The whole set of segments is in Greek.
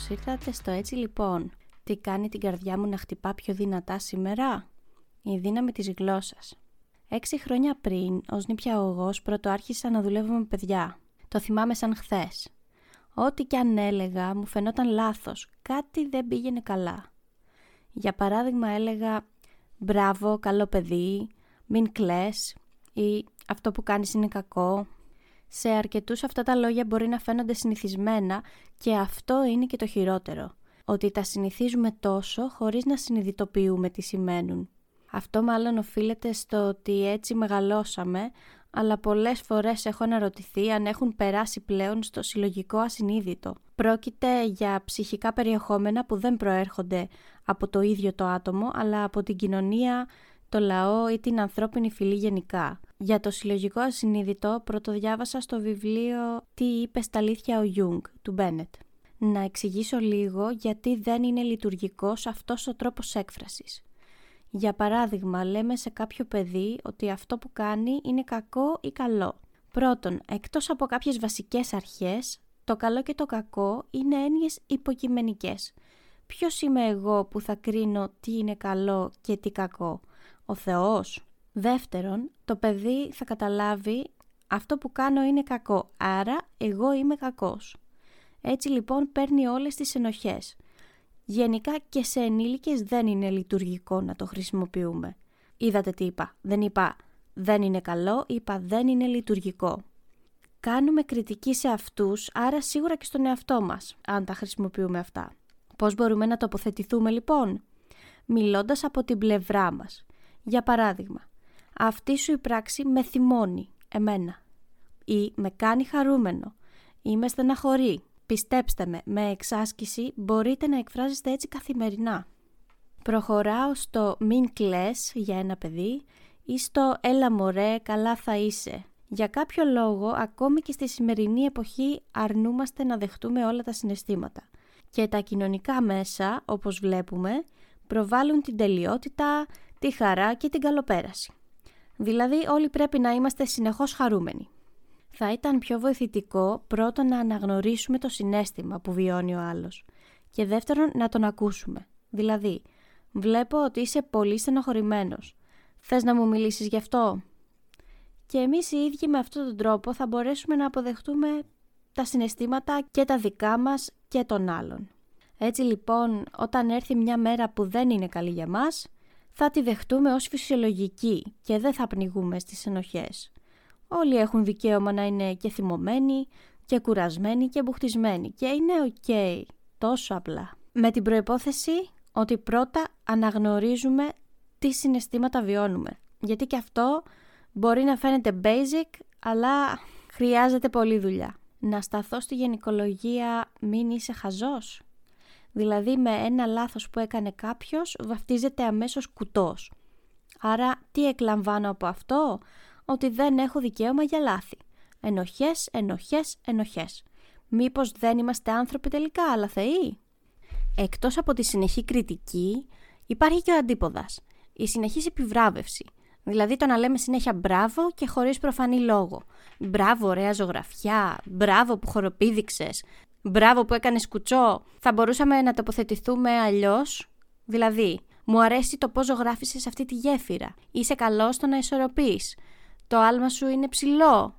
Καλώς ήρθατε στο Έτσι λοιπόν. Τι κάνει την καρδιά μου να χτυπά πιο δυνατά σήμερα; Η δύναμη της γλώσσας. Έξι χρόνια πριν, ως νηπιαγωγός, πρώτο άρχισα να δουλεύω με παιδιά. Το θυμάμαι σαν χθες. Ό,τι κι αν έλεγα μου φαινόταν λάθος. Κάτι δεν πήγαινε καλά. Για παράδειγμα έλεγα «Μπράβο, καλό παιδί», «Μην κλαις» ή «Αυτό που κάνεις είναι κακό», σε αρκετούς αυτά τα λόγια μπορεί να φαίνονται συνηθισμένα και αυτό είναι και το χειρότερο. Ότι τα συνηθίζουμε τόσο χωρίς να συνειδητοποιούμε τι σημαίνουν. Αυτό μάλλον οφείλεται στο ότι έτσι μεγαλώσαμε, αλλά πολλές φορές έχω αναρωτηθεί αν έχουν περάσει πλέον στο συλλογικό ασυνείδητο. Πρόκειται για ψυχικά περιεχόμενα που δεν προέρχονται από το ίδιο το άτομο, αλλά από την κοινωνία, το λαό ή την ανθρώπινη φυλή γενικά. Για το συλλογικό ασυνείδητο πρωτοδιάβασα στο βιβλίο «Τι είπε στα αλήθεια ο Γιούγκ» του Μπένετ. Να εξηγήσω λίγο γιατί δεν είναι λειτουργικός αυτός ο τρόπος έκφρασης. Για παράδειγμα, λέμε σε κάποιο παιδί ότι αυτό που κάνει είναι κακό ή καλό. Πρώτον, εκτός από κάποιες βασικές αρχές, το καλό και το κακό είναι έννοιες υποκειμενικές. Ποιος είμαι εγώ που θα κρίνω τι είναι καλό και τι κακό, ο Θεός. Δεύτερον, το παιδί θα καταλάβει αυτό που κάνω είναι κακό, άρα εγώ είμαι κακός. Έτσι λοιπόν παίρνει όλες τις ενοχές. Γενικά και σε ενήλικες δεν είναι λειτουργικό να το χρησιμοποιούμε. Είδατε τι είπα. Δεν είπα δεν είναι καλό, είπα δεν είναι λειτουργικό. Κάνουμε κριτική σε αυτούς, άρα σίγουρα και στον εαυτό μας, αν τα χρησιμοποιούμε αυτά. Πώς μπορούμε να τοποθετηθούμε λοιπόν; Μιλώντας από την πλευρά μας. Για παράδειγμα, αυτή σου η πράξη με θυμώνει, εμένα. Ή με κάνει χαρούμενο. Ή με στεναχωρεί. Πιστέψτε με, με εξάσκηση μπορείτε να εκφράζεστε έτσι καθημερινά. Προχωράω στο μην κλαις για ένα παιδί ή στο έλα μωρέ καλά θα είσαι. Για κάποιο λόγο ακόμη και στη σημερινή εποχή αρνούμαστε να δεχτούμε όλα τα συναισθήματα. Και τα κοινωνικά μέσα, όπως βλέπουμε, προβάλλουν την τελειότητα, τη χαρά και την καλοπέραση. Δηλαδή όλοι πρέπει να είμαστε συνεχώς χαρούμενοι. Θα ήταν πιο βοηθητικό πρώτον να αναγνωρίσουμε το συνέστημα που βιώνει ο άλλος και δεύτερον να τον ακούσουμε. Δηλαδή, βλέπω ότι είσαι πολύ στενοχωρημένος. Θες να μου μιλήσεις γι' αυτό; Και εμείς οι ίδιοι με αυτόν τον τρόπο θα μπορέσουμε να αποδεχτούμε τα συναισθήματα και τα δικά μας και των άλλων. Έτσι λοιπόν, όταν έρθει μια μέρα που δεν είναι καλή για μας, θα τη δεχτούμε ως φυσιολογική και δεν θα πνιγούμε στις ενοχές. Όλοι έχουν δικαίωμα να είναι και θυμωμένοι και κουρασμένοι και μπουχτισμένοι και είναι οκ, τόσο απλά. Με την προϋπόθεση ότι πρώτα αναγνωρίζουμε τι συναισθήματα βιώνουμε. Γιατί και αυτό μπορεί να φαίνεται basic, αλλά χρειάζεται πολλή δουλειά. Να σταθώ στη γενικολογία μην είσαι χαζός. Δηλαδή με ένα λάθος που έκανε κάποιος βαφτίζεται αμέσως κουτός. Άρα τι εκλαμβάνω από αυτό; Ότι δεν έχω δικαίωμα για λάθη. Ενοχές, ενοχές, ενοχές. Μήπως δεν είμαστε άνθρωποι τελικά, αλλά θεοί; Εκτός από τη συνεχή κριτική, υπάρχει και ο αντίποδας. Η συνεχής επιβράβευση. Δηλαδή το να λέμε συνέχεια μπράβο και χωρίς προφανή λόγο. Μπράβο, ωραία ζωγραφιά. Μπράβο που χοροπήδηξες. Μπράβο που έκανες κουτσό. Θα μπορούσαμε να τοποθετηθούμε αλλιώς; Δηλαδή, μου αρέσει το πώς ζωγράφησες αυτή τη γέφυρα. Είσαι καλός στο να ισορροπείς. Το άλμα σου είναι ψηλό.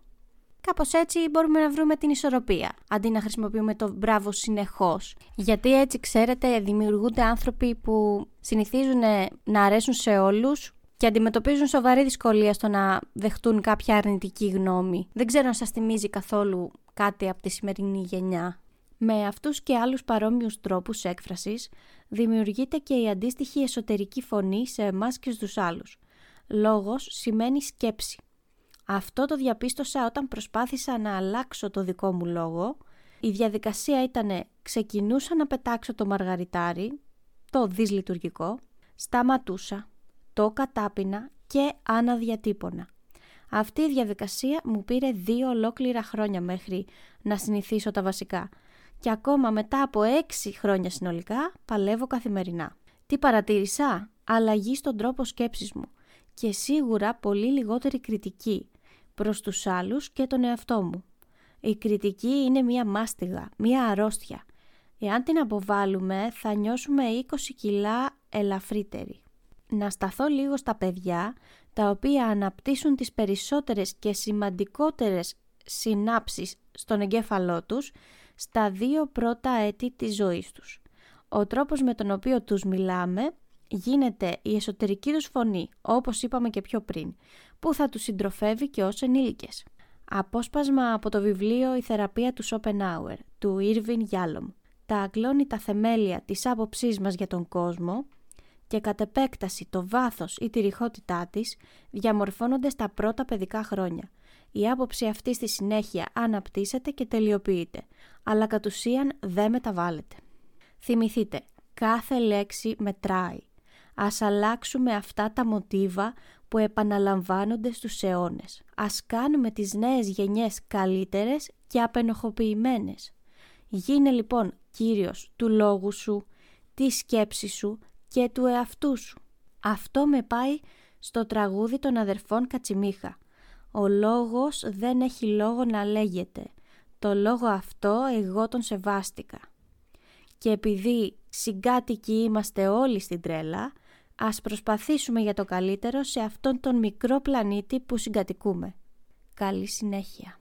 Κάπως έτσι μπορούμε να βρούμε την ισορροπία, αντί να χρησιμοποιούμε το μπράβο συνεχώς. Γιατί έτσι, ξέρετε, δημιουργούνται άνθρωποι που συνηθίζουν να αρέσουν σε όλους και αντιμετωπίζουν σοβαρή δυσκολία στο να δεχτούν κάποια αρνητική γνώμη. Δεν ξέρω αν σας θυμίζει καθόλου κάτι από τη σημερινή γενιά. Με αυτούς και άλλους παρόμοιους τρόπους έκφρασης δημιουργείται και η αντίστοιχη εσωτερική φωνή σε εμάς και στους άλλους. Λόγος σημαίνει σκέψη. Αυτό το διαπίστωσα όταν προσπάθησα να αλλάξω το δικό μου λόγο. Η διαδικασία ήταν ξεκινούσα να πετάξω το μαργαριτάρι, το δυσλειτουργικό, σταματούσα, το κατάπινα και αναδιατύπωνα. Αυτή η διαδικασία μου πήρε δύο ολόκληρα χρόνια μέχρι να συνηθίσω τα βασικά – και ακόμα μετά από έξι χρόνια συνολικά παλεύω καθημερινά. Τι παρατήρησα; Αλλαγή στον τρόπο σκέψης μου και σίγουρα πολύ λιγότερη κριτική προς τους άλλους και τον εαυτό μου. Η κριτική είναι μία μάστιγα, μία αρρώστια. Εάν την αποβάλουμε θα νιώσουμε 20 κιλά ελαφρύτεροι. Να σταθώ λίγο στα παιδιά τα οποία αναπτύσσουν τις περισσότερες και σημαντικότερες συνάψεις στον εγκέφαλό τους στα δύο πρώτα έτη της ζωής τους. Ο τρόπος με τον οποίο τους μιλάμε γίνεται η εσωτερική τους φωνή, όπως είπαμε και πιο πριν, που θα τους συντροφεύει και ως ενήλικες. Απόσπασμα από το βιβλίο «Η θεραπεία του Σόπενάουερ» του Irving Yalom. Τα αγκλώνει τα θεμέλια της άποψής μας για τον κόσμο και κατ' επέκταση το βάθος ή τη ρηχότητά της διαμορφώνονται στα πρώτα παιδικά χρόνια. Η άποψη αυτή στη συνέχεια αναπτύσσεται και τελειοποιείται, αλλά κατ' ουσίαν δεν μεταβάλλεται. Θυμηθείτε, κάθε λέξη μετράει. Ας αλλάξουμε αυτά τα μοτίβα που επαναλαμβάνονται στους αιώνες. Ας κάνουμε τις νέες γενιές καλύτερες και απενοχοποιημένες. Γίνε λοιπόν κύριος του λόγου σου, της σκέψης σου και του εαυτού σου. Αυτό με πάει στο τραγούδι των αδερφών Κατσιμίχα. Ο λόγος δεν έχει λόγο να λέγεται. Το λόγο αυτό εγώ τον σεβάστηκα. Και επειδή συγκάτοικοι είμαστε όλοι στην τρέλα, ας προσπαθήσουμε για το καλύτερο σε αυτόν τον μικρό πλανήτη που συγκατοικούμε. Καλή συνέχεια.